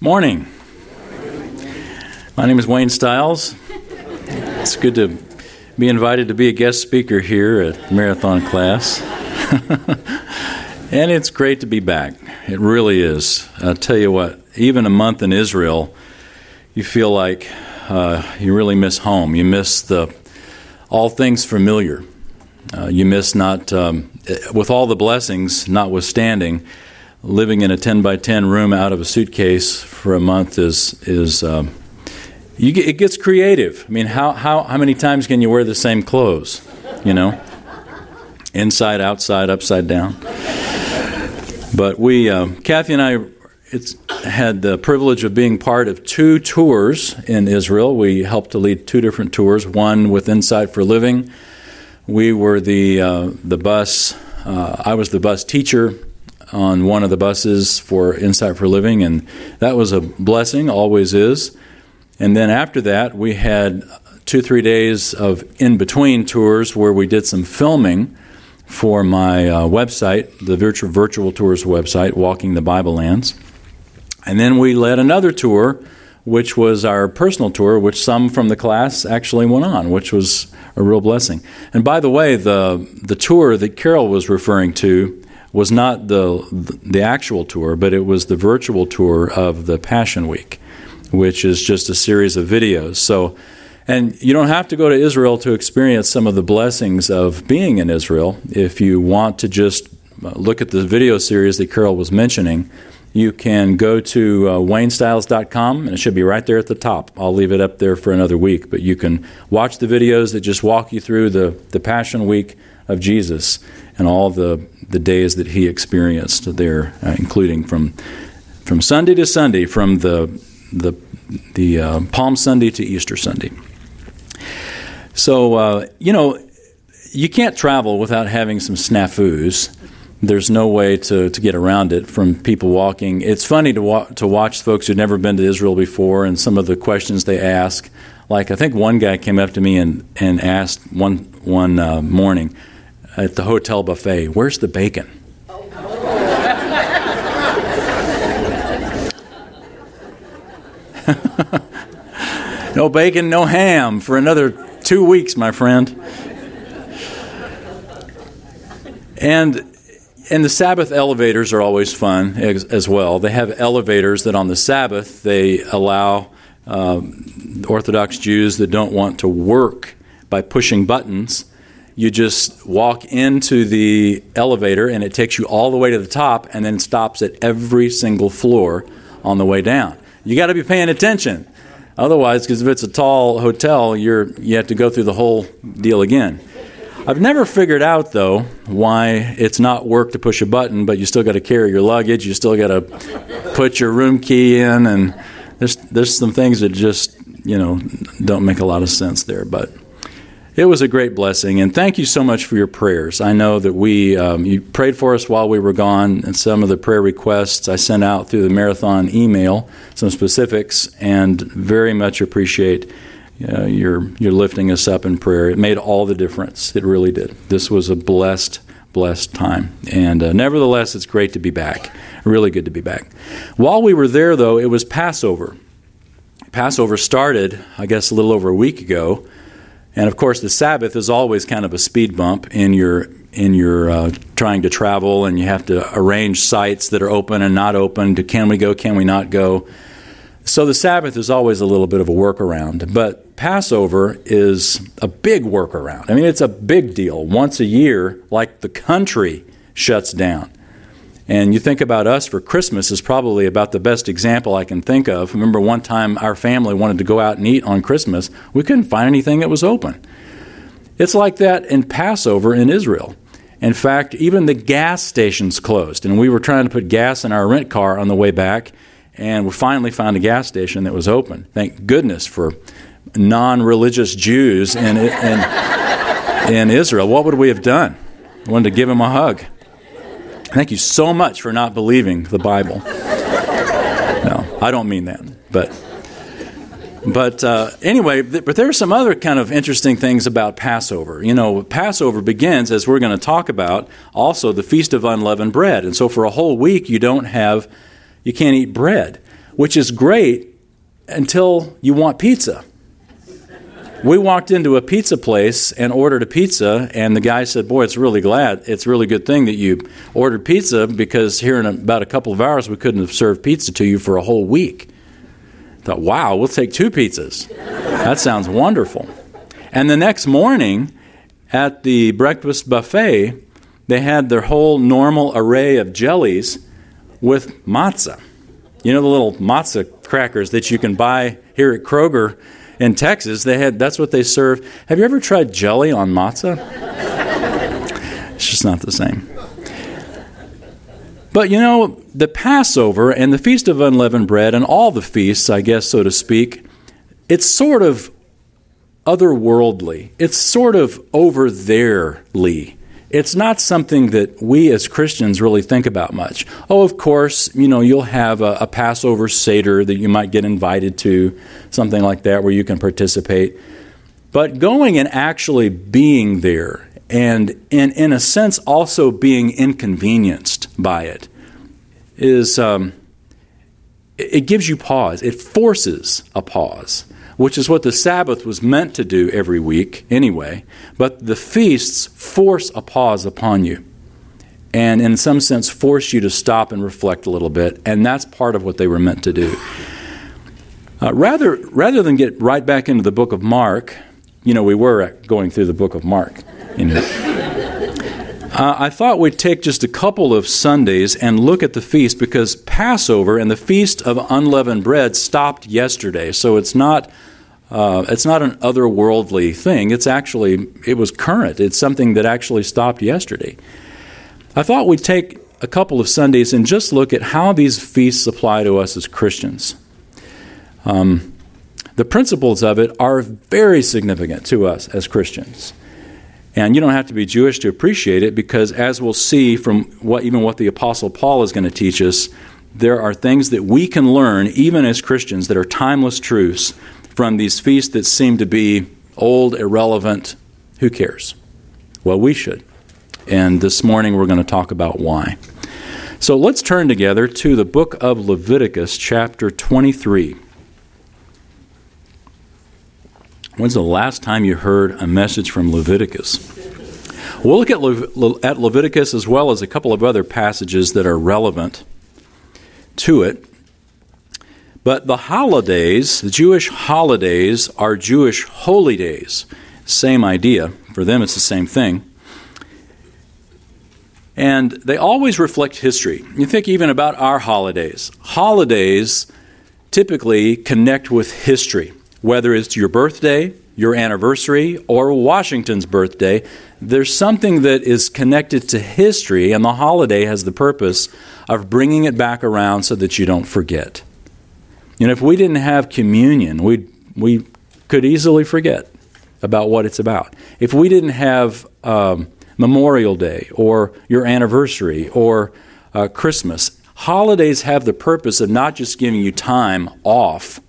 Morning. My name is Wayne Stiles. It's good to be invited to be a guest speaker here at Marathon class. and it's great to be back. It really is. I'll tell you what, even a month in Israel, you feel like uh, you really miss home. You miss the all things familiar. Uh, you miss not, um, with all the blessings notwithstanding, living in a 10 by 10 room out of a suitcase for a month is is um, you get, it gets creative. I mean, how, how how many times can you wear the same clothes? You know, inside, outside, upside down. But we, um, Kathy and I, it's had the privilege of being part of two tours in Israel. We helped to lead two different tours. One with Insight for Living. We were the uh, the bus. Uh, I was the bus teacher on one of the buses for Insight for Living, and that was a blessing, always is. And then after that, we had two, three days of in between tours where we did some filming for my uh, website, the virtual, virtual Tours website, Walking the Bible Lands. And then we led another tour, which was our personal tour, which some from the class actually went on, which was a real blessing. And by the way, the, the tour that Carol was referring to was not the the actual tour, but it was the virtual tour of the Passion Week, which is just a series of videos. So, and you don't have to go to Israel to experience some of the blessings of being in Israel. If you want to just uh, look at the video series that Carol was mentioning, you can go to uh, waynestiles.com and it should be right there at the top. I'll leave it up there for another week, but you can watch the videos that just walk you through the, the Passion Week of Jesus and all the, the days that he experienced there, uh, including from from Sunday to Sunday, from the the the uh, Palm Sunday to Easter Sunday. So uh, you know, you can't travel without having some snafus. There's no way to, to get around it from people walking. It's funny to wa- to watch folks who've never been to Israel before and some of the questions they ask. Like I think one guy came up to me and, and asked one one uh, morning, at the hotel buffet, Where's the bacon? no bacon, no ham for another two weeks, my friend. And and the Sabbath elevators are always fun as, as, well. They have elevators that on the Sabbath they allow um, Orthodox Jews that don't want to work by pushing buttons you just walk into the elevator and it takes you all the way to the top and then stops at every single floor on the way down. You got to be paying attention. Otherwise, because if it's a tall hotel, you're you have to go through the whole deal again. I've never figured out though why it's not work to push a button, but you still got to carry your luggage. You still got to put your room key in, and there's there's some things that just you know don't make a lot of sense there. But it was a great blessing, and thank you so much for your prayers. I know that we um, you prayed for us while we were gone, and some of the prayer requests I sent out through the marathon email, some specifics, and very much appreciate uh, your your lifting us up in prayer. It made all the difference. It really did. This was a blessed blessed time, and uh, nevertheless, it's great to be back. Really good to be back. While we were there, though, it was Passover. Passover started, I guess, a little over a week ago. And of course, the Sabbath is always kind of a speed bump in your in your uh, trying to travel, and you have to arrange sites that are open and not open. To can we go? Can we not go? So the Sabbath is always a little bit of a workaround, but Passover is a big workaround. I mean, it's a big deal. Once a year, like the country shuts down. And you think about us for Christmas is probably about the best example I can think of. Remember one time our family wanted to go out and eat on Christmas. We couldn't find anything that was open. It's like that in Passover in Israel. In fact, even the gas stations closed. And we were trying to put gas in our rent car on the way back, and we finally found a gas station that was open. Thank goodness for non religious Jews in, in, in Israel. What would we have done? I wanted to give them a hug. Thank you so much for not believing the Bible. No, I don't mean that, but but uh, anyway, th- but there are some other kind of interesting things about Passover. You know, Passover begins, as we're going to talk about, also the Feast of Unleavened Bread. And so for a whole week, you don't have you can't eat bread, which is great until you want pizza. We walked into a pizza place and ordered a pizza, and the guy said, Boy, it's really glad, it's really good thing that you ordered pizza because here in about a couple of hours we couldn't have served pizza to you for a whole week. I thought, wow, we'll take two pizzas. That sounds wonderful. And the next morning at the breakfast buffet, they had their whole normal array of jellies with matzah. You know the little matzah crackers that you can buy here at Kroger in Texas, they had that's what they serve. Have you ever tried jelly on matzah? it's just not the same. But you know, the Passover and the Feast of Unleavened Bread and all the feasts, I guess, so to speak, it's sort of otherworldly. It's sort of over therely it's not something that we as Christians really think about much. Oh, of course, you know, you'll have a, a, Passover Seder that you might get invited to, something like that, where you can participate. But going and actually being there, and in, in a sense also being inconvenienced by it, is um, it gives you pause. It forces a pause which is what the Sabbath was meant to do every week anyway. But the feasts force a pause upon you and, in some sense, force you to stop and reflect a little bit. And that's part of what they were meant to do. Uh, rather, rather than get right back into the book of Mark, you know, we were going through the book of Mark. You know. Uh, I thought we'd take just a couple of Sundays and look at the feast because Passover and the Feast of Unleavened Bread stopped yesterday. So it's not. Uh, it's not an otherworldly thing. It's actually it was current. It's something that actually stopped yesterday. I thought we'd take a couple of Sundays and just look at how these feasts apply to us as Christians. Um, the principles of it are very significant to us as Christians. And you don't have to be Jewish to appreciate it because, as we'll see from what, even what the Apostle Paul is going to teach us, there are things that we can learn, even as Christians, that are timeless truths from these feasts that seem to be old, irrelevant. Who cares? Well, we should. And this morning we're going to talk about why. So let's turn together to the book of Leviticus, chapter 23. When's the last time you heard a message from Leviticus? We'll look at, Le- at Leviticus as well as a couple of other passages that are relevant to it. But the holidays, the Jewish holidays, are Jewish holy days. Same idea. For them, it's the same thing. And they always reflect history. You think even about our holidays. Holidays typically connect with history whether it's your birthday, your anniversary, or Washington's birthday, there's something that is connected to history, and the holiday has the purpose of bringing it back around so that you don't forget. You know, if we didn't have communion, we we could easily forget about what it's about. If we didn't have um, Memorial Day or your anniversary or uh, Christmas, holidays have the purpose of not just giving you time off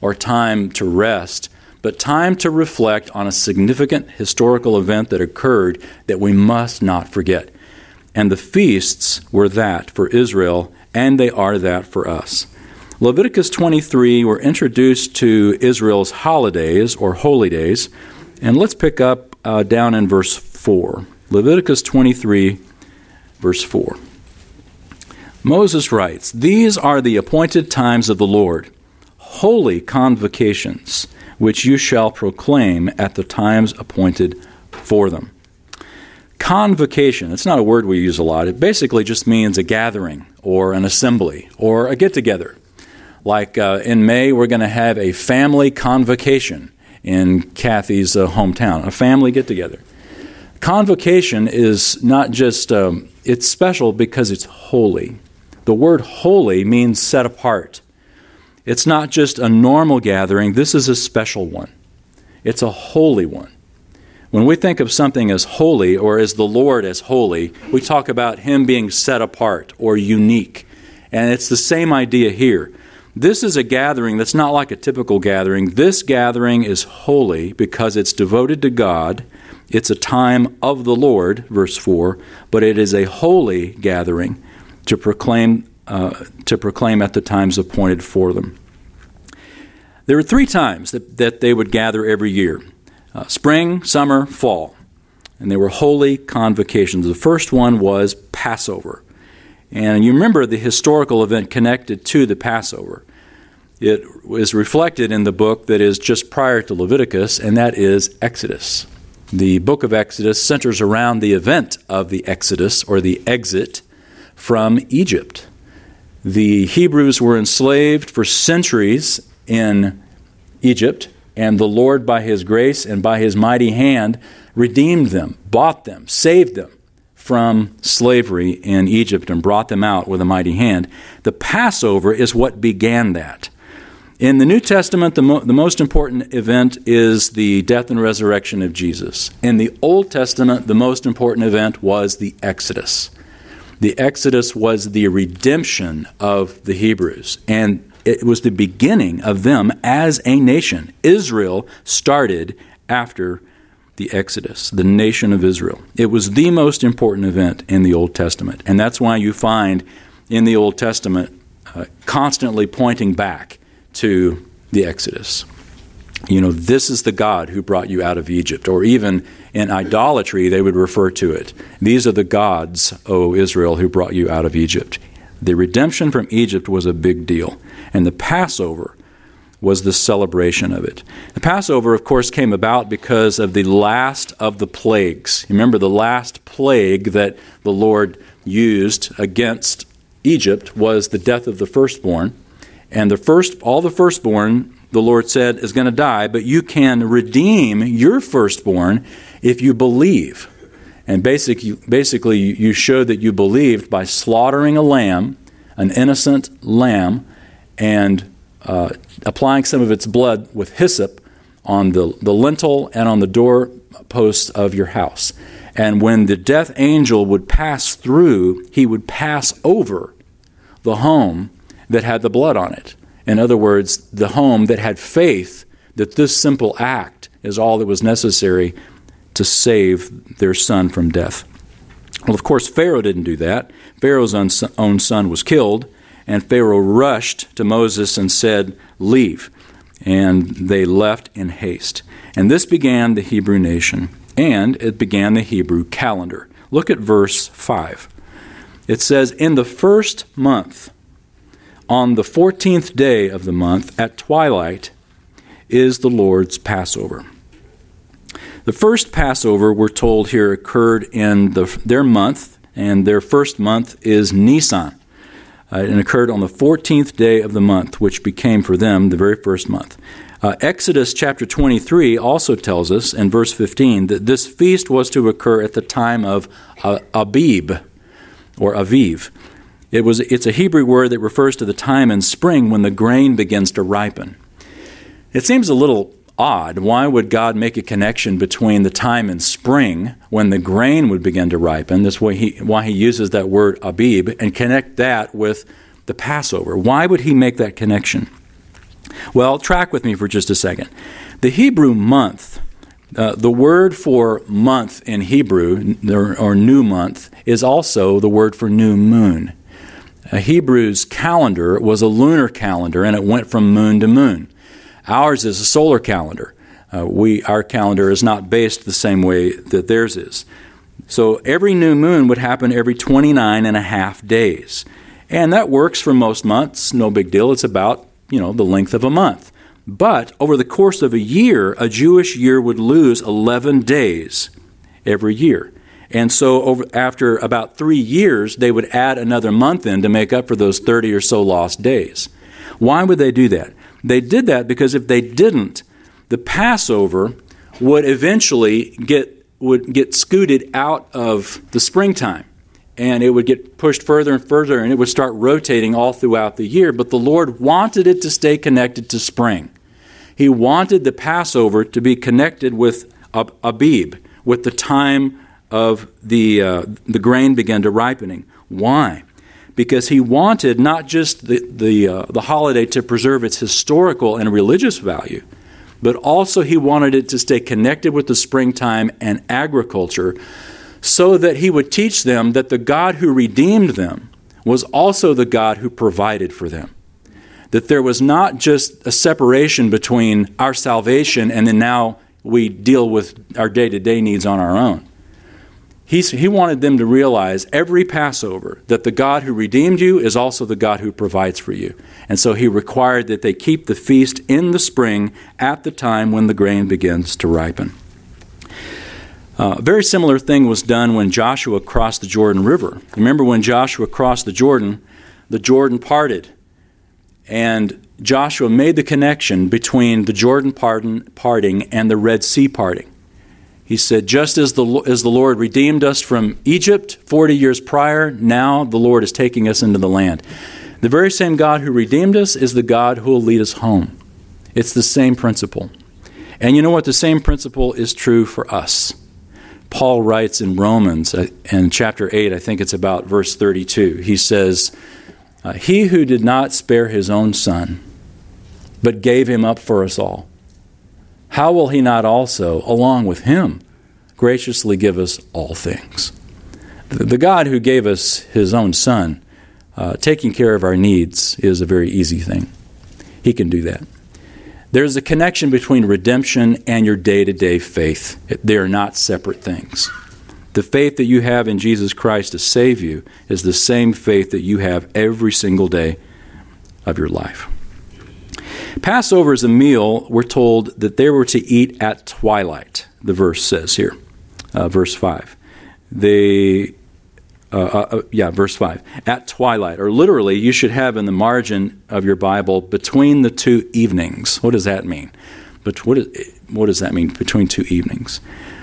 or time to rest, but time to reflect on a significant historical event that occurred that we must not forget. And the feasts were that for Israel, and they are that for us. Leviticus 23, we're introduced to Israel's holidays or holy days, and let's pick up uh, down in verse 4. Leviticus 23, verse 4. Moses writes, These are the appointed times of the Lord holy convocations, which you shall proclaim at the times appointed for them. Convocation, it's not a word we use a lot. It basically just means a gathering or an assembly or a get together. Like uh, in May, we're going to have a family convocation in Kathy's uh, hometown, a family get together. Convocation is not just, um, it's special because it's holy. The word holy means set apart. It's not just a normal gathering, this is a special one. It's a holy one. When we think of something as holy or as the Lord as holy, we talk about Him being set apart or unique. And it's the same idea here. This is a gathering that's not like a typical gathering. This gathering is holy because it's devoted to God. It's a time of the Lord, verse 4, but it is a holy gathering to proclaim uh, to proclaim at the times appointed for them. There were three times that, that they would gather every year uh, spring, summer, fall. And they were holy convocations. The first one was Passover. And you remember the historical event connected to the Passover. It is reflected in the book that is just prior to Leviticus, and that is Exodus. The book of Exodus centers around the event of the Exodus or the exit from Egypt. The Hebrews were enslaved for centuries in Egypt, and the Lord, by His grace and by His mighty hand, redeemed them, bought them, saved them from slavery in Egypt, and brought them out with a mighty hand. The Passover is what began that. In the New Testament, the, mo- the most important event is the death and resurrection of Jesus. In the Old Testament, the most important event was the Exodus. The Exodus was the redemption of the Hebrews, and it was the beginning of them as a nation. Israel started after the Exodus, the nation of Israel. It was the most important event in the Old Testament, and that's why you find in the Old Testament uh, constantly pointing back to the Exodus. You know, this is the God who brought you out of Egypt. Or even in idolatry, they would refer to it. These are the gods, O Israel, who brought you out of Egypt. The redemption from Egypt was a big deal. And the Passover was the celebration of it. The Passover, of course, came about because of the last of the plagues. Remember, the last plague that the Lord used against Egypt was the death of the firstborn. And the first, all the firstborn, the Lord said, is going to die, but you can redeem your firstborn if you believe. And basically, basically, you showed that you believed by slaughtering a lamb, an innocent lamb, and uh, applying some of its blood with hyssop on the, the lintel and on the doorposts of your house. And when the death angel would pass through, he would pass over the home that had the blood on it. In other words, the home that had faith that this simple act is all that was necessary to save their son from death. Well, of course, Pharaoh didn't do that. Pharaoh's own son was killed, and Pharaoh rushed to Moses and said, Leave. And they left in haste. And this began the Hebrew nation, and it began the Hebrew calendar. Look at verse 5. It says, In the first month, on the 14th day of the month at twilight is the Lord's Passover. The first Passover, we're told here, occurred in the, their month, and their first month is Nisan. Uh, and occurred on the 14th day of the month, which became for them the very first month. Uh, Exodus chapter 23 also tells us in verse 15 that this feast was to occur at the time of uh, Abib or Aviv. It was, it's a Hebrew word that refers to the time in spring when the grain begins to ripen. It seems a little odd. Why would God make a connection between the time in spring when the grain would begin to ripen? That's why he, why he uses that word Abib and connect that with the Passover. Why would he make that connection? Well, track with me for just a second. The Hebrew month, uh, the word for month in Hebrew, or new month, is also the word for new moon. A Hebrew's calendar was a lunar calendar and it went from moon to moon. Ours is a solar calendar. Uh, we, our calendar is not based the same way that theirs is. So every new moon would happen every 29 and a half days. And that works for most months, no big deal. It's about, you know, the length of a month. But over the course of a year, a Jewish year would lose 11 days every year. And so, over, after about three years, they would add another month in to make up for those 30 or so lost days. Why would they do that? They did that because if they didn't, the Passover would eventually get would get scooted out of the springtime and it would get pushed further and further and it would start rotating all throughout the year but the lord wanted it to stay connected to spring he wanted the passover to be connected with abib with the time of the, uh, the grain began to ripening. Why? Because he wanted not just the, the, uh, the holiday to preserve its historical and religious value, but also he wanted it to stay connected with the springtime and agriculture so that he would teach them that the God who redeemed them was also the God who provided for them. That there was not just a separation between our salvation and then now we deal with our day to day needs on our own. He's, he wanted them to realize every Passover that the God who redeemed you is also the God who provides for you. And so he required that they keep the feast in the spring at the time when the grain begins to ripen. Uh, a very similar thing was done when Joshua crossed the Jordan River. Remember when Joshua crossed the Jordan, the Jordan parted. And Joshua made the connection between the Jordan parting and the Red Sea parting. He said, Just as the, as the Lord redeemed us from Egypt 40 years prior, now the Lord is taking us into the land. The very same God who redeemed us is the God who will lead us home. It's the same principle. And you know what? The same principle is true for us. Paul writes in Romans, uh, in chapter 8, I think it's about verse 32, he says, uh, He who did not spare his own son, but gave him up for us all how will he not also, along with him, graciously give us all things? The God who gave us his own Son, uh, taking care of our needs, is a very easy thing. He can do that. There's a connection between redemption and your day to day faith, they are not separate things. The faith that you have in Jesus Christ to save you is the same faith that you have every single day of your life. Passover is a meal, we're told that they were to eat at twilight, the verse says here, uh, verse 5. They, uh, uh, uh, yeah, verse 5. At twilight, or literally, you should have in the margin of your Bible between the two evenings. What does that mean? But what, is, what does that mean, between two evenings?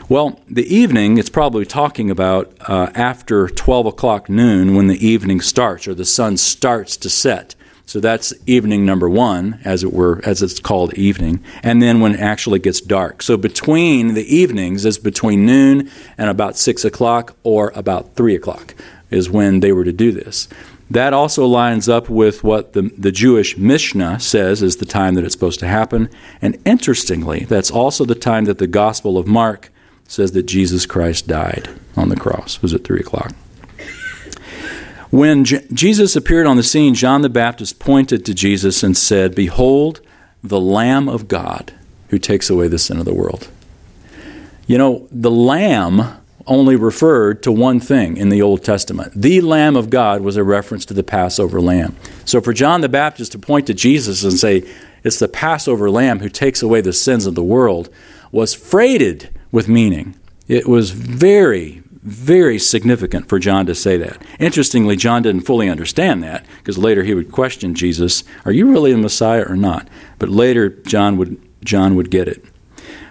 Well, the evening, it's probably talking about uh, after 12 o'clock noon when the evening starts or the sun starts to set. So that's evening number one, as it were, as it's called evening. And then when it actually gets dark. So between the evenings is between noon and about six o'clock or about three o'clock is when they were to do this. That also lines up with what the, the Jewish Mishnah says is the time that it's supposed to happen. And interestingly, that's also the time that the Gospel of Mark says that Jesus Christ died on the cross, was at 3 o'clock. When Jesus appeared on the scene, John the Baptist pointed to Jesus and said, Behold, the Lamb of God who takes away the sin of the world. You know, the Lamb only referred to one thing in the Old Testament. The Lamb of God was a reference to the Passover lamb. So for John the Baptist to point to Jesus and say, It's the Passover lamb who takes away the sins of the world, was freighted with meaning. It was very, very significant for John to say that. Interestingly, John didn't fully understand that because later he would question Jesus, "Are you really the Messiah or not?" But later John would John would get it.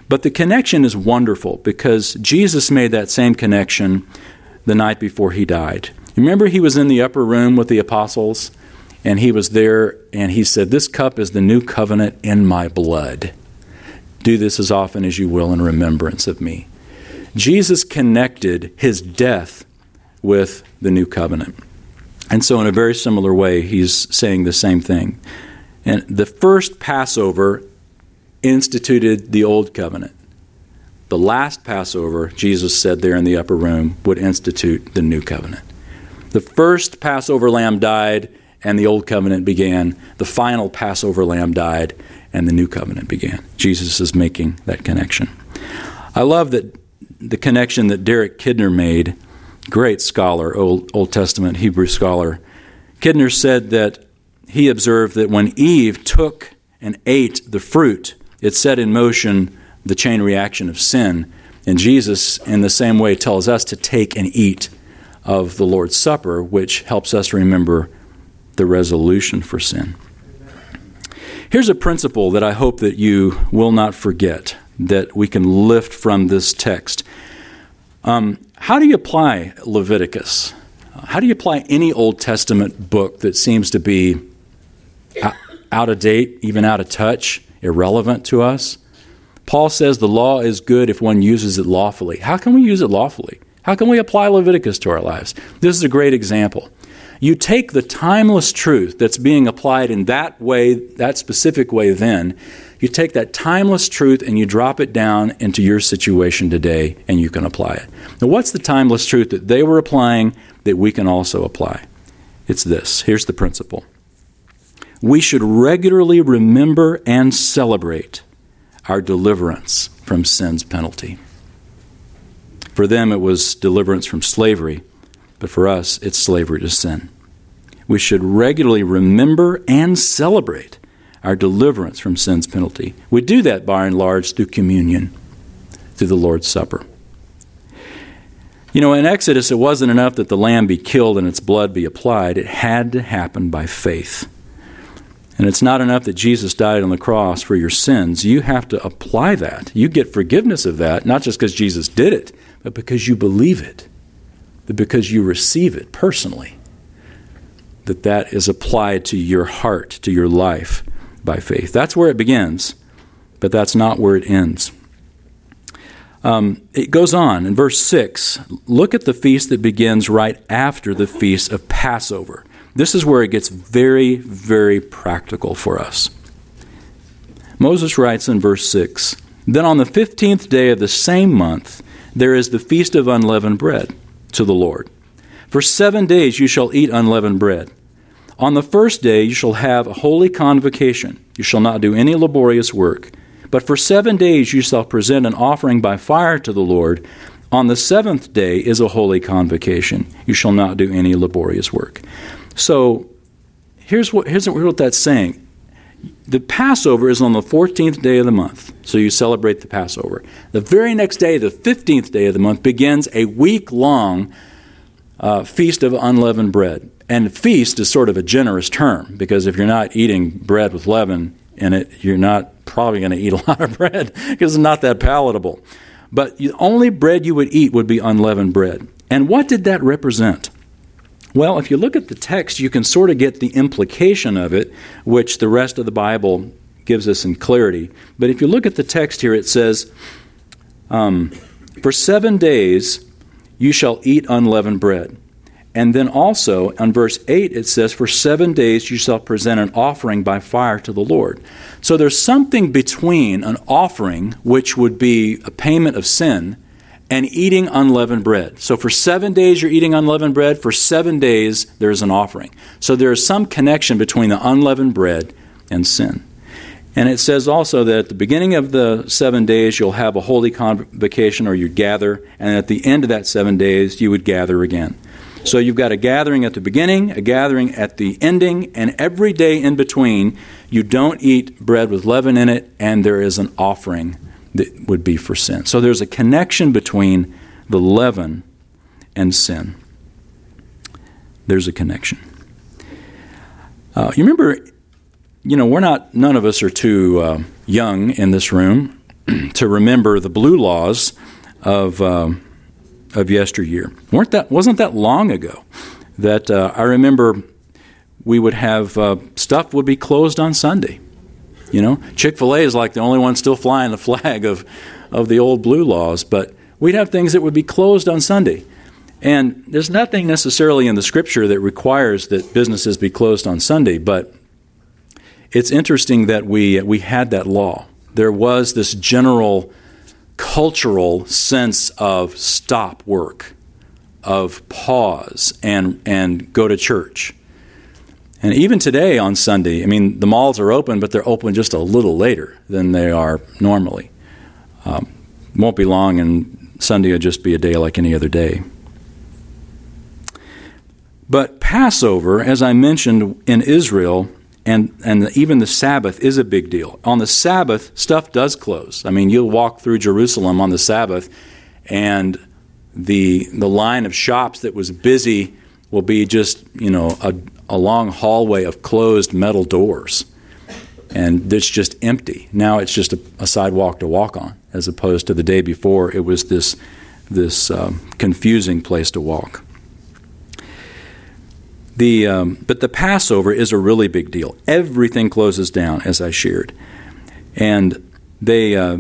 But the connection is wonderful because Jesus made that same connection the night before he died. Remember he was in the upper room with the apostles and he was there and he said, "This cup is the new covenant in my blood. Do this as often as you will in remembrance of me." Jesus connected his death with the new covenant. And so, in a very similar way, he's saying the same thing. And the first Passover instituted the old covenant. The last Passover, Jesus said there in the upper room, would institute the new covenant. The first Passover lamb died, and the old covenant began. The final Passover lamb died, and the new covenant began. Jesus is making that connection. I love that the connection that Derek Kidner made, great scholar, Old, Old Testament Hebrew scholar. Kidner said that he observed that when Eve took and ate the fruit, it set in motion the chain reaction of sin. And Jesus, in the same way, tells us to take and eat of the Lord's Supper, which helps us remember the resolution for sin. Here's a principle that I hope that you will not forget that we can lift from this text. Um, how do you apply Leviticus? How do you apply any Old Testament book that seems to be out of date, even out of touch, irrelevant to us? Paul says the law is good if one uses it lawfully. How can we use it lawfully? How can we apply Leviticus to our lives? This is a great example. You take the timeless truth that's being applied in that way, that specific way, then, you take that timeless truth and you drop it down into your situation today and you can apply it. Now, what's the timeless truth that they were applying that we can also apply? It's this here's the principle we should regularly remember and celebrate our deliverance from sin's penalty. For them, it was deliverance from slavery, but for us, it's slavery to sin. We should regularly remember and celebrate our deliverance from sin's penalty. We do that by and large through communion, through the Lord's Supper. You know, in Exodus, it wasn't enough that the lamb be killed and its blood be applied, it had to happen by faith. And it's not enough that Jesus died on the cross for your sins. You have to apply that. You get forgiveness of that, not just because Jesus did it, but because you believe it, but because you receive it personally. That that is applied to your heart, to your life by faith. That's where it begins, but that's not where it ends. Um, it goes on in verse 6 look at the feast that begins right after the feast of Passover. This is where it gets very, very practical for us. Moses writes in verse 6 Then on the fifteenth day of the same month, there is the feast of unleavened bread to the Lord. For seven days you shall eat unleavened bread. On the first day you shall have a holy convocation. You shall not do any laborious work. But for seven days you shall present an offering by fire to the Lord. On the seventh day is a holy convocation. You shall not do any laborious work. So here's what, here's what that's saying. The Passover is on the 14th day of the month, so you celebrate the Passover. The very next day, the 15th day of the month, begins a week long uh, feast of unleavened bread. And feast is sort of a generous term because if you're not eating bread with leaven in it, you're not probably going to eat a lot of bread because it's not that palatable. But the only bread you would eat would be unleavened bread. And what did that represent? Well, if you look at the text, you can sort of get the implication of it, which the rest of the Bible gives us in clarity. But if you look at the text here, it says, um, For seven days you shall eat unleavened bread. And then also, on verse 8, it says, For seven days you shall present an offering by fire to the Lord. So there's something between an offering, which would be a payment of sin, and eating unleavened bread. So for seven days you're eating unleavened bread, for seven days there's an offering. So there is some connection between the unleavened bread and sin. And it says also that at the beginning of the seven days you'll have a holy convocation or you'd gather, and at the end of that seven days you would gather again. So you've got a gathering at the beginning, a gathering at the ending, and every day in between you don't eat bread with leaven in it, and there is an offering that would be for sin. So there's a connection between the leaven and sin. There's a connection. Uh, you remember, you know, we're not, none of us are too uh, young in this room to remember the blue laws of, uh, of yesteryear. Weren't that, wasn't that long ago that uh, I remember we would have uh, stuff would be closed on Sunday. You know, Chick Fil A is like the only one still flying the flag of of the old blue laws, but we'd have things that would be closed on Sunday. And there's nothing necessarily in the scripture that requires that businesses be closed on Sunday, but it's interesting that we we had that law. There was this general cultural sense of stop work, of pause and and go to church. And even today on Sunday, I mean, the malls are open, but they're open just a little later than they are normally. Um, won't be long, and Sunday will just be a day like any other day. But Passover, as I mentioned in Israel, and, and even the Sabbath is a big deal. On the Sabbath, stuff does close. I mean, you'll walk through Jerusalem on the Sabbath, and the, the line of shops that was busy will be just, you know, a, a long hallway of closed metal doors. And it's just empty. Now it's just a, a sidewalk to walk on, as opposed to the day before, it was this, this um, confusing place to walk. The, um, but the Passover is a really big deal. Everything closes down, as I shared. And they, uh,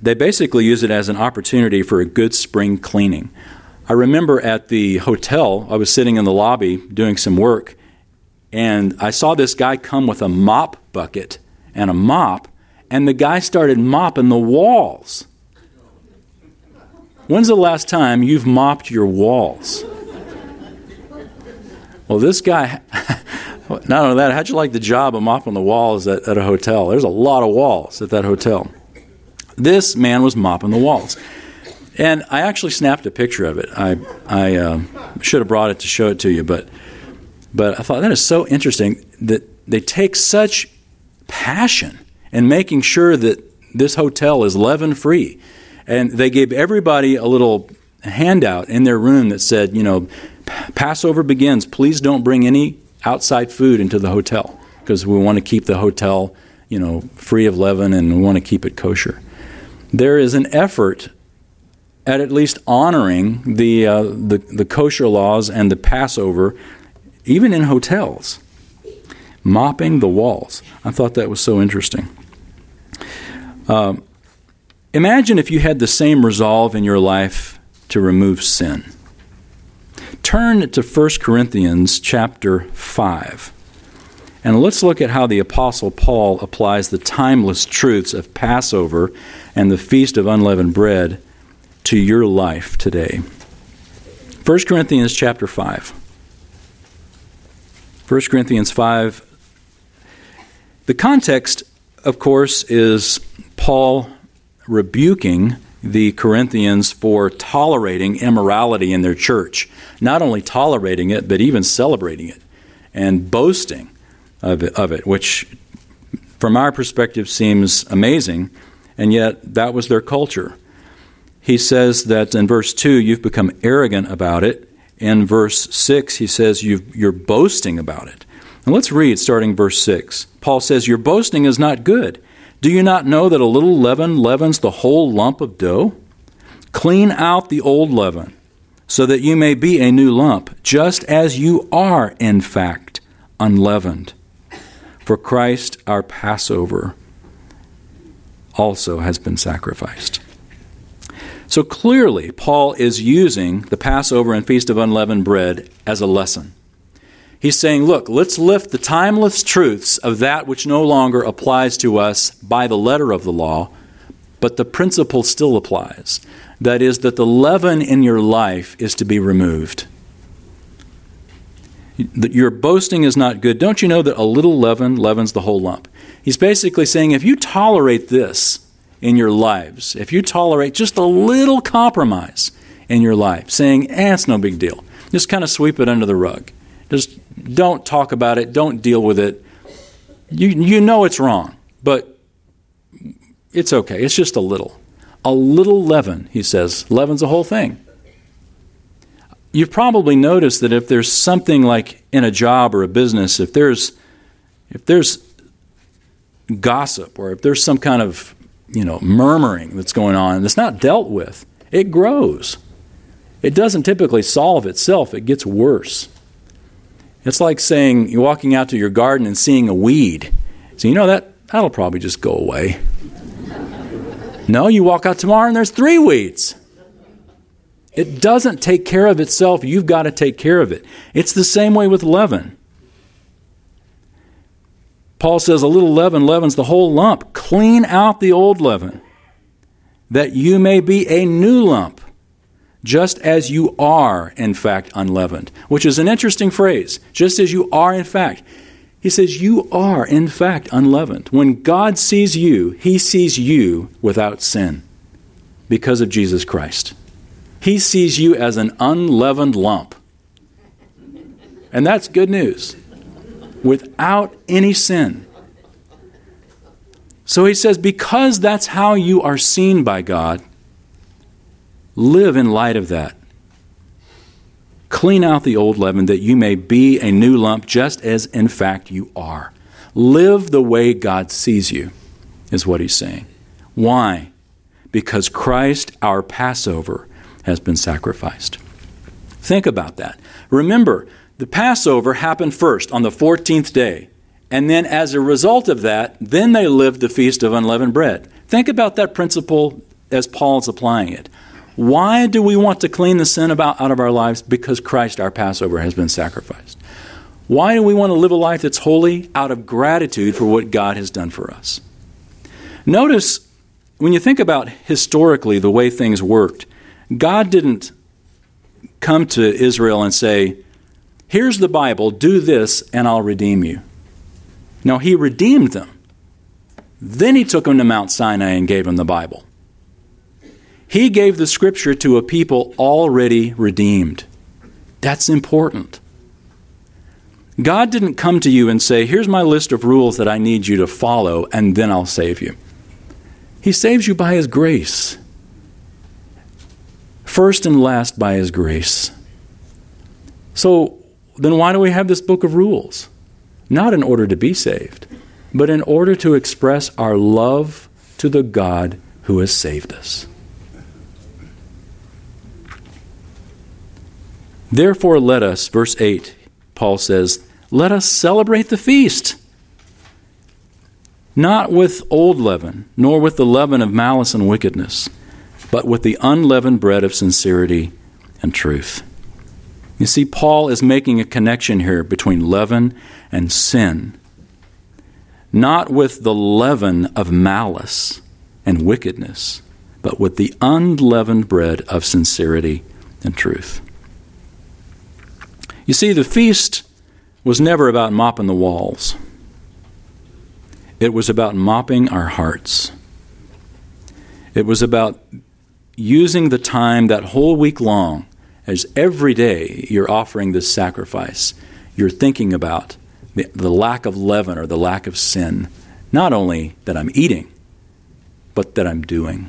they basically use it as an opportunity for a good spring cleaning. I remember at the hotel, I was sitting in the lobby doing some work, and I saw this guy come with a mop bucket and a mop, and the guy started mopping the walls. When's the last time you've mopped your walls? Well, this guy, not only that, how'd you like the job of mopping the walls at, at a hotel? There's a lot of walls at that hotel. This man was mopping the walls. And I actually snapped a picture of it. I, I uh, should have brought it to show it to you, but, but I thought that is so interesting that they take such passion in making sure that this hotel is leaven free. And they gave everybody a little handout in their room that said, you know, Passover begins. Please don't bring any outside food into the hotel because we want to keep the hotel, you know, free of leaven and we want to keep it kosher. There is an effort at at least honoring the, uh, the, the kosher laws and the Passover, even in hotels, mopping the walls. I thought that was so interesting. Um, imagine if you had the same resolve in your life to remove sin. Turn to 1 Corinthians chapter 5. And let's look at how the Apostle Paul applies the timeless truths of Passover and the Feast of Unleavened Bread to your life today. 1 Corinthians chapter 5. 1 Corinthians 5. The context, of course, is Paul rebuking the Corinthians for tolerating immorality in their church. Not only tolerating it, but even celebrating it and boasting of it, of it, which from our perspective seems amazing, and yet that was their culture. He says that in verse 2, you've become arrogant about it. In verse 6, he says you are boasting about it. And let's read starting verse 6. Paul says, Your boasting is not good. Do you not know that a little leaven leavens the whole lump of dough? Clean out the old leaven, so that you may be a new lump, just as you are, in fact, unleavened. For Christ, our Passover, also has been sacrificed. So clearly, Paul is using the Passover and Feast of Unleavened Bread as a lesson. He's saying, look, let's lift the timeless truths of that which no longer applies to us by the letter of the law, but the principle still applies. That is, that the leaven in your life is to be removed. That your boasting is not good. Don't you know that a little leaven leavens the whole lump? He's basically saying if you tolerate this in your lives, if you tolerate just a little compromise in your life, saying, eh, it's no big deal, just kind of sweep it under the rug just don't talk about it, don't deal with it. You, you know it's wrong, but it's okay. It's just a little. A little leaven, he says. Leaven's the whole thing. You've probably noticed that if there's something like in a job or a business, if there's if there's gossip or if there's some kind of you know murmuring that's going on that's not dealt with, it grows. It doesn't typically solve itself, it gets worse. It's like saying you're walking out to your garden and seeing a weed. So you know that that'll probably just go away. no, you walk out tomorrow and there's three weeds. It doesn't take care of itself. You've got to take care of it. It's the same way with leaven. Paul says, A little leaven leavens the whole lump. Clean out the old leaven, that you may be a new lump just as you are, in fact, unleavened, which is an interesting phrase. Just as you are, in fact. He says, You are, in fact, unleavened. When God sees you, he sees you without sin because of Jesus Christ. He sees you as an unleavened lump. And that's good news. Without any sin. So he says, because that's how you are seen by God, Live in light of that. Clean out the old leaven that you may be a new lump, just as in fact you are. Live the way God sees you, is what he's saying. Why? Because Christ, our Passover, has been sacrificed. Think about that. Remember, the Passover happened first on the 14th day. And then, as a result of that, then they lived the Feast of Unleavened Bread. Think about that principle as Paul's applying it. Why do we want to clean the sin about, out of our lives? Because Christ, our Passover, has been sacrificed. Why do we want to live a life that's holy? Out of gratitude for what God has done for us. Notice, when you think about historically the way things worked, God didn't come to Israel and say, Here's the Bible, do this, and I'll redeem you. No, he redeemed them. Then he took them to Mount Sinai and gave them the Bible. He gave the scripture to a people already redeemed. That's important. God didn't come to you and say, Here's my list of rules that I need you to follow, and then I'll save you. He saves you by His grace. First and last, by His grace. So, then why do we have this book of rules? Not in order to be saved, but in order to express our love to the God who has saved us. Therefore, let us, verse 8, Paul says, let us celebrate the feast. Not with old leaven, nor with the leaven of malice and wickedness, but with the unleavened bread of sincerity and truth. You see, Paul is making a connection here between leaven and sin. Not with the leaven of malice and wickedness, but with the unleavened bread of sincerity and truth. You see, the feast was never about mopping the walls, it was about mopping our hearts. It was about using the time that whole week long, as every day you're offering this sacrifice, you're thinking about the, the lack of leaven or the lack of sin, not only that I'm eating, but that I'm doing.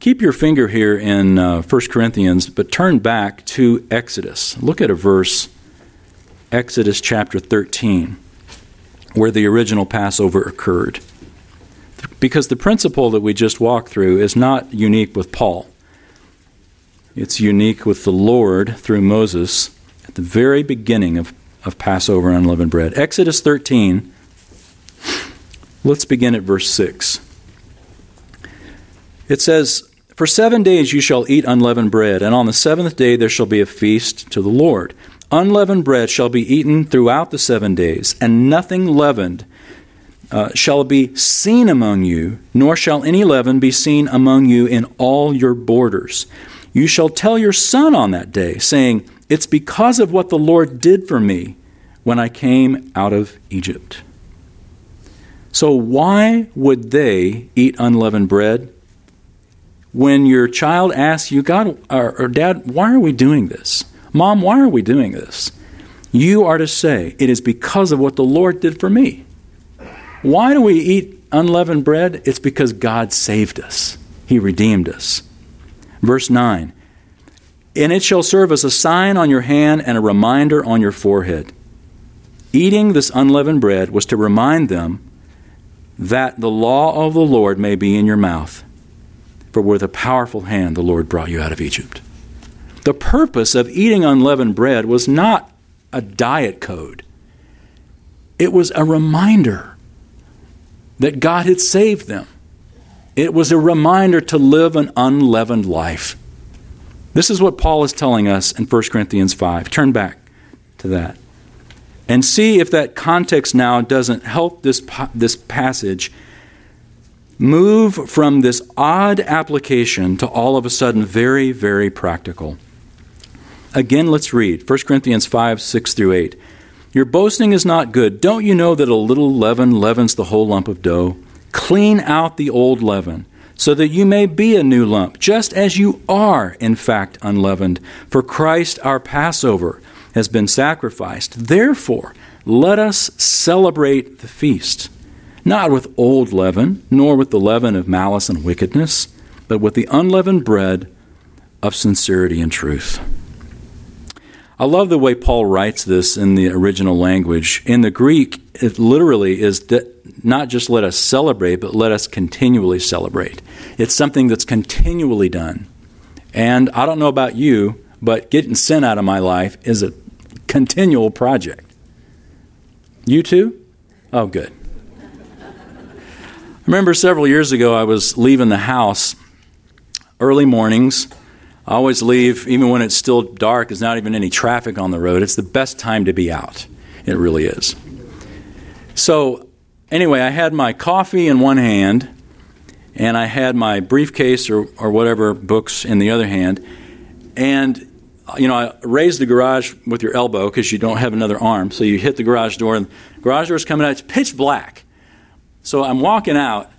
Keep your finger here in uh, 1 Corinthians, but turn back to Exodus. Look at a verse, Exodus chapter 13, where the original Passover occurred. Because the principle that we just walked through is not unique with Paul, it's unique with the Lord through Moses at the very beginning of, of Passover and unleavened bread. Exodus 13, let's begin at verse 6. It says, For seven days you shall eat unleavened bread, and on the seventh day there shall be a feast to the Lord. Unleavened bread shall be eaten throughout the seven days, and nothing leavened uh, shall be seen among you, nor shall any leaven be seen among you in all your borders. You shall tell your son on that day, saying, It's because of what the Lord did for me when I came out of Egypt. So, why would they eat unleavened bread? When your child asks you, God or, or, Dad, why are we doing this? Mom, why are we doing this? You are to say, It is because of what the Lord did for me. Why do we eat unleavened bread? It's because God saved us, He redeemed us. Verse 9 And it shall serve as a sign on your hand and a reminder on your forehead. Eating this unleavened bread was to remind them that the law of the Lord may be in your mouth for with a powerful hand the Lord brought you out of Egypt. The purpose of eating unleavened bread was not a diet code, it was a reminder that God had saved them. It was a reminder to live an unleavened life. This is what Paul is telling us in 1 Corinthians 5. Turn back to that. And see if that context now doesn't help this, this passage move from this odd application to all of a sudden very, very practical. Again, let's read 1 Corinthians 5 6 through 8. Your boasting is not good. Don't you know that a little leaven leavens the whole lump of dough? Clean out the old leaven, so that you may be a new lump, just as you are, in fact, unleavened. For Christ our Passover has been sacrificed. Therefore, let us celebrate the feast not with old leaven, nor with the leaven of malice and wickedness, but with the unleavened bread of sincerity and truth. I love the way Paul writes this in the original language. In the Greek, it literally is not just let us celebrate, but let us continually celebrate. It's something that's continually done. And I don't know about you, but getting sin out of my life is a continual project. You too? Oh, good remember several years ago, I was leaving the house early mornings. I always leave, even when it's still dark, there's not even any traffic on the road. It's the best time to be out. It really is. So, anyway, I had my coffee in one hand, and I had my briefcase or, or whatever books in the other hand. And you know, I raise the garage with your elbow because you don't have another arm. So you hit the garage door, and the garage door is coming out. It's pitch black. So I'm walking out,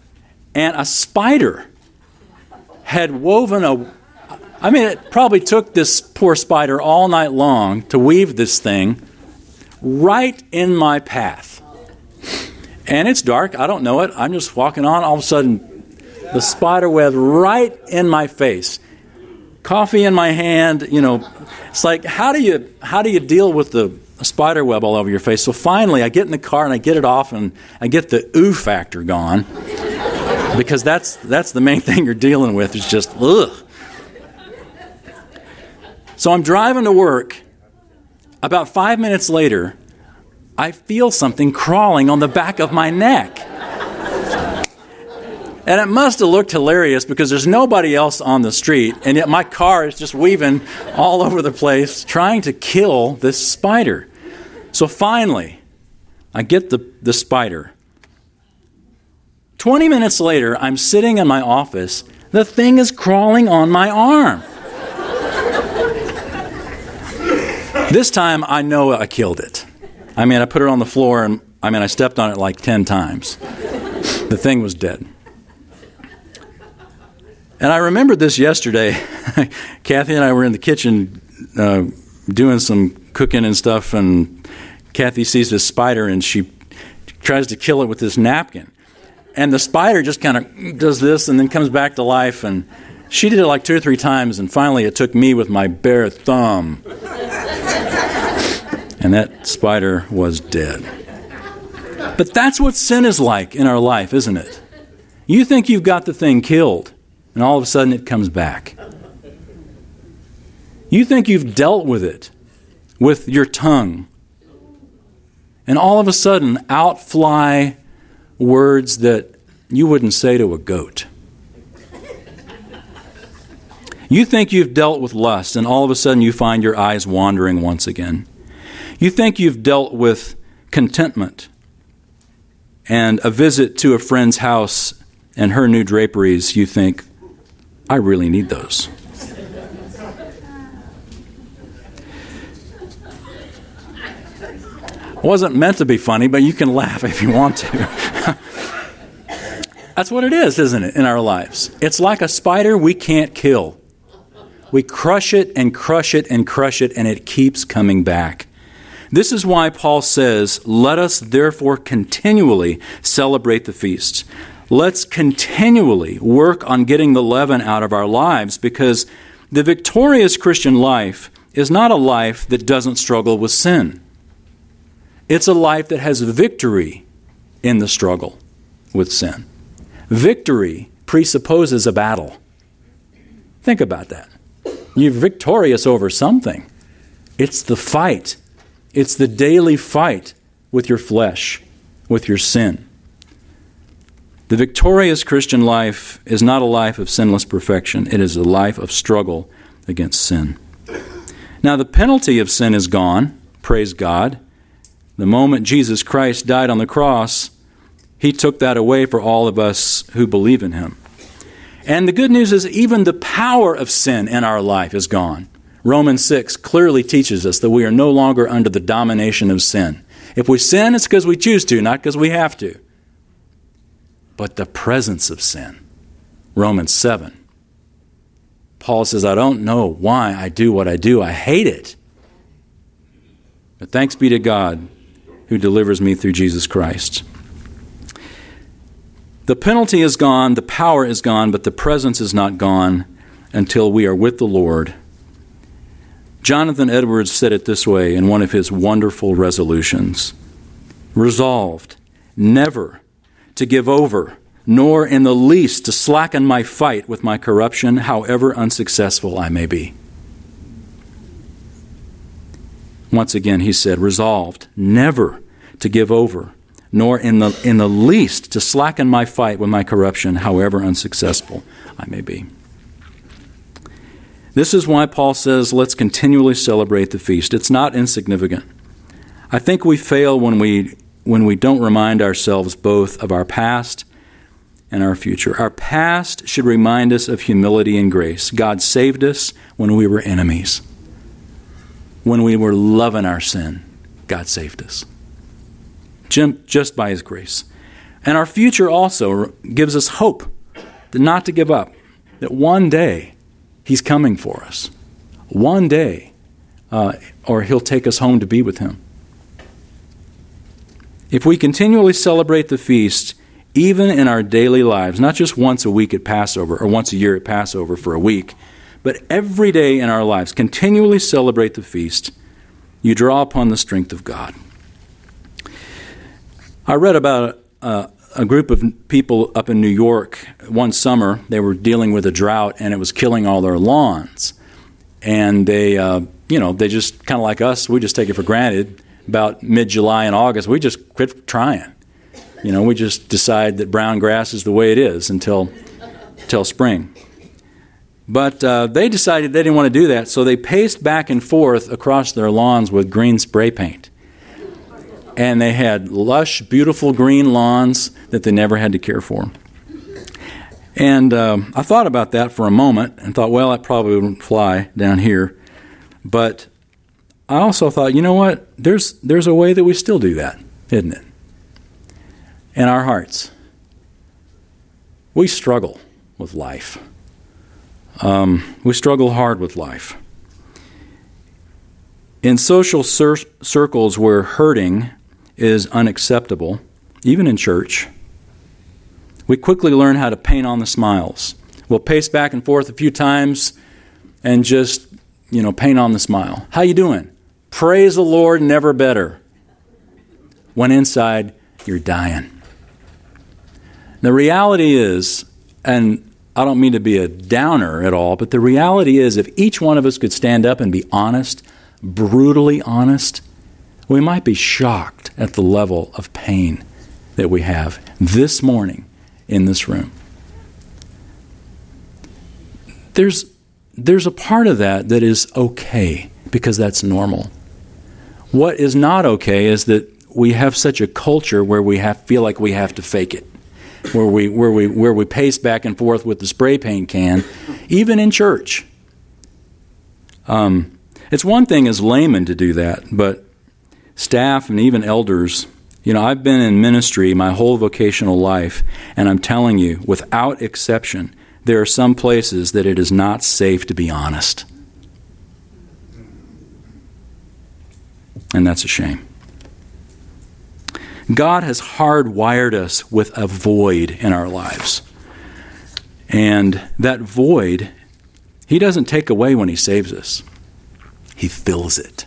and a spider had woven a. I mean, it probably took this poor spider all night long to weave this thing right in my path. And it's dark. I don't know it. I'm just walking on. All of a sudden, the spider web right in my face. Coffee in my hand. You know, it's like how do you how do you deal with the spider web all over your face? So finally, I get in the car and I get it off, and I get the ooh factor gone because that's that's the main thing you're dealing with is just ugh. So I'm driving to work. About five minutes later, I feel something crawling on the back of my neck. And it must have looked hilarious because there's nobody else on the street, and yet my car is just weaving all over the place trying to kill this spider. So finally, I get the, the spider. 20 minutes later, I'm sitting in my office. The thing is crawling on my arm. this time, I know I killed it. I mean, I put it on the floor, and I mean, I stepped on it like 10 times. The thing was dead. And I remembered this yesterday. Kathy and I were in the kitchen uh, doing some cooking and stuff, and Kathy sees this spider and she tries to kill it with this napkin. And the spider just kind of does this and then comes back to life and she did it like two or three times and finally it took me with my bare thumb. And that spider was dead. But that's what sin is like in our life isn't it? You think you've got the thing killed and all of a sudden it comes back. You think you've dealt with it with your tongue and all of a sudden out fly words that you wouldn't say to a goat. You think you've dealt with lust, and all of a sudden you find your eyes wandering once again. You think you've dealt with contentment and a visit to a friend's house and her new draperies, you think, I really need those. Wasn't meant to be funny, but you can laugh if you want to. That's what it is, isn't it, in our lives? It's like a spider we can't kill. We crush it and crush it and crush it, and it keeps coming back. This is why Paul says, Let us therefore continually celebrate the feasts. Let's continually work on getting the leaven out of our lives because the victorious Christian life is not a life that doesn't struggle with sin. It's a life that has victory in the struggle with sin. Victory presupposes a battle. Think about that. You're victorious over something. It's the fight, it's the daily fight with your flesh, with your sin. The victorious Christian life is not a life of sinless perfection, it is a life of struggle against sin. Now, the penalty of sin is gone, praise God. The moment Jesus Christ died on the cross, he took that away for all of us who believe in him. And the good news is, even the power of sin in our life is gone. Romans 6 clearly teaches us that we are no longer under the domination of sin. If we sin, it's because we choose to, not because we have to. But the presence of sin. Romans 7. Paul says, I don't know why I do what I do. I hate it. But thanks be to God who delivers me through Jesus Christ. The penalty is gone, the power is gone, but the presence is not gone until we are with the Lord. Jonathan Edwards said it this way in one of his wonderful resolutions Resolved never to give over, nor in the least to slacken my fight with my corruption, however unsuccessful I may be. Once again, he said, resolved never to give over, nor in the, in the least to slacken my fight with my corruption, however unsuccessful I may be. This is why Paul says, let's continually celebrate the feast. It's not insignificant. I think we fail when we, when we don't remind ourselves both of our past and our future. Our past should remind us of humility and grace. God saved us when we were enemies. When we were loving our sin, God saved us. Just by His grace. And our future also gives us hope not to give up, that one day He's coming for us. One day, uh, or He'll take us home to be with Him. If we continually celebrate the feast, even in our daily lives, not just once a week at Passover or once a year at Passover for a week, but every day in our lives, continually celebrate the feast, you draw upon the strength of God. I read about a, a group of people up in New York one summer. They were dealing with a drought and it was killing all their lawns. And they, uh, you know, they just kind of like us, we just take it for granted. About mid July and August, we just quit trying. You know, we just decide that brown grass is the way it is until, until spring. But uh, they decided they didn't want to do that, so they paced back and forth across their lawns with green spray paint. And they had lush, beautiful green lawns that they never had to care for. And uh, I thought about that for a moment and thought, well, that probably wouldn't fly down here. But I also thought, you know what? There's, there's a way that we still do that, isn't it? In our hearts. We struggle with life. Um, we struggle hard with life. In social cir- circles where hurting is unacceptable, even in church, we quickly learn how to paint on the smiles. We'll pace back and forth a few times and just, you know, paint on the smile. How you doing? Praise the Lord, never better. When inside, you're dying. The reality is, and I don't mean to be a downer at all, but the reality is if each one of us could stand up and be honest, brutally honest, we might be shocked at the level of pain that we have this morning in this room. There's, there's a part of that that is okay because that's normal. What is not okay is that we have such a culture where we have, feel like we have to fake it where we where we where we pace back and forth with the spray paint can, even in church. Um, it's one thing as laymen to do that, but staff and even elders, you know, I've been in ministry my whole vocational life, and I'm telling you, without exception, there are some places that it is not safe to be honest. And that's a shame. God has hardwired us with a void in our lives. And that void, He doesn't take away when He saves us, He fills it.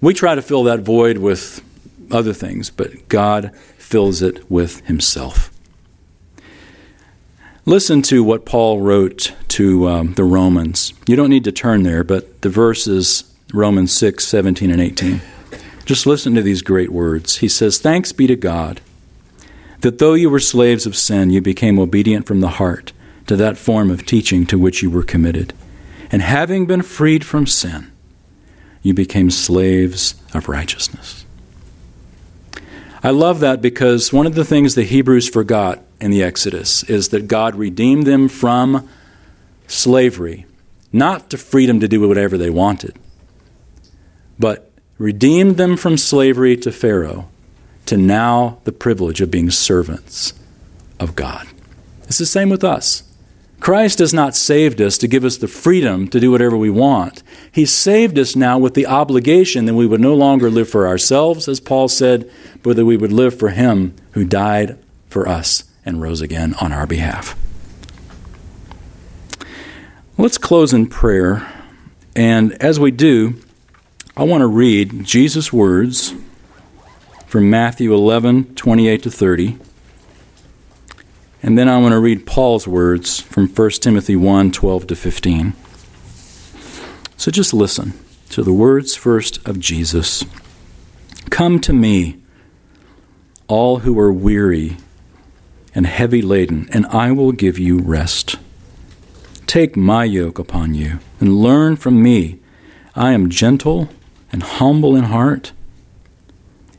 We try to fill that void with other things, but God fills it with Himself. Listen to what Paul wrote to um, the Romans. You don't need to turn there, but the verses Romans 6, 17, and 18. Just listen to these great words. He says, Thanks be to God that though you were slaves of sin, you became obedient from the heart to that form of teaching to which you were committed. And having been freed from sin, you became slaves of righteousness. I love that because one of the things the Hebrews forgot in the Exodus is that God redeemed them from slavery, not to freedom to do whatever they wanted, but redeemed them from slavery to Pharaoh to now the privilege of being servants of God. It's the same with us. Christ has not saved us to give us the freedom to do whatever we want. He saved us now with the obligation that we would no longer live for ourselves, as Paul said, but that we would live for Him who died for us and rose again on our behalf. Let's close in prayer. And as we do, I want to read Jesus' words from Matthew 11, 28 to 30. And then I want to read Paul's words from 1 Timothy 1, 12 to 15. So just listen to the words first of Jesus Come to me, all who are weary and heavy laden, and I will give you rest. Take my yoke upon you and learn from me. I am gentle and humble in heart,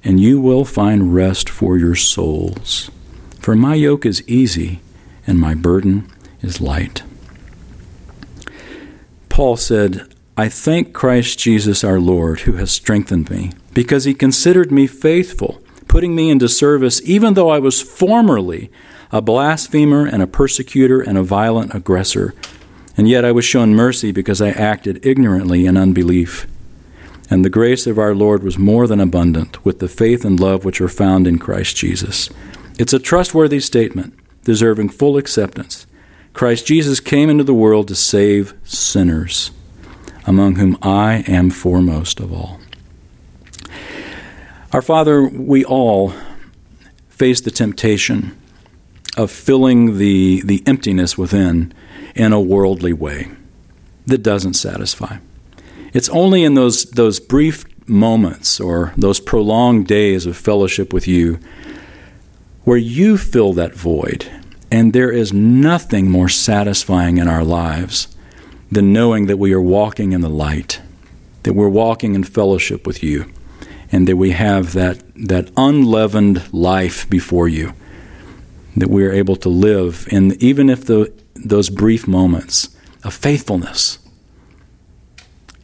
and you will find rest for your souls. For my yoke is easy and my burden is light. Paul said, I thank Christ Jesus our Lord, who has strengthened me, because he considered me faithful, putting me into service, even though I was formerly a blasphemer and a persecutor and a violent aggressor. And yet I was shown mercy because I acted ignorantly in unbelief. And the grace of our Lord was more than abundant with the faith and love which are found in Christ Jesus. It's a trustworthy statement, deserving full acceptance. Christ Jesus came into the world to save sinners among whom I am foremost of all. Our Father, we all face the temptation of filling the, the emptiness within in a worldly way that doesn't satisfy. It's only in those, those brief moments or those prolonged days of fellowship with you where you fill that void, and there is nothing more satisfying in our lives than knowing that we are walking in the light, that we're walking in fellowship with you, and that we have that, that unleavened life before you, that we are able to live in, even if the, those brief moments of faithfulness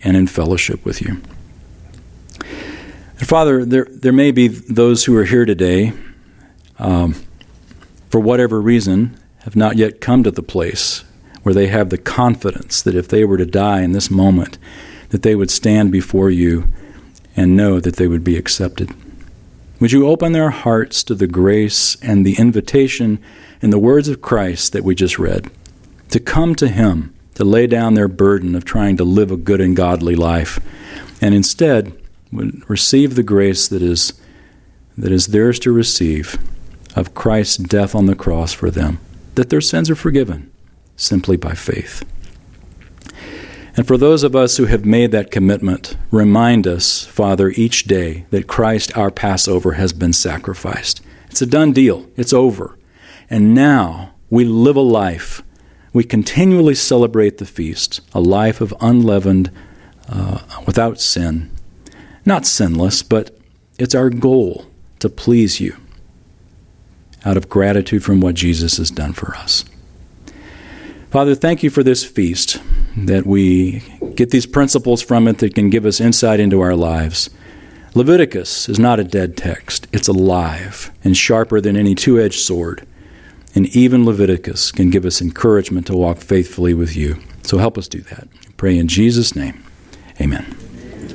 and in fellowship with you. And Father, there, there may be those who are here today, um, for whatever reason, have not yet come to the place where they have the confidence that if they were to die in this moment, that they would stand before you and know that they would be accepted. Would you open their hearts to the grace and the invitation in the words of Christ that we just read to come to Him, to lay down their burden of trying to live a good and godly life, and instead receive the grace that is, that is theirs to receive of Christ's death on the cross for them, that their sins are forgiven simply by faith. And for those of us who have made that commitment, remind us, Father, each day that Christ, our Passover, has been sacrificed. It's a done deal, it's over. And now we live a life. We continually celebrate the feast, a life of unleavened, uh, without sin. Not sinless, but it's our goal to please you out of gratitude from what Jesus has done for us. Father, thank you for this feast, that we get these principles from it that can give us insight into our lives. Leviticus is not a dead text, it's alive and sharper than any two edged sword. And even Leviticus can give us encouragement to walk faithfully with you. So help us do that. Pray in Jesus' name. Amen.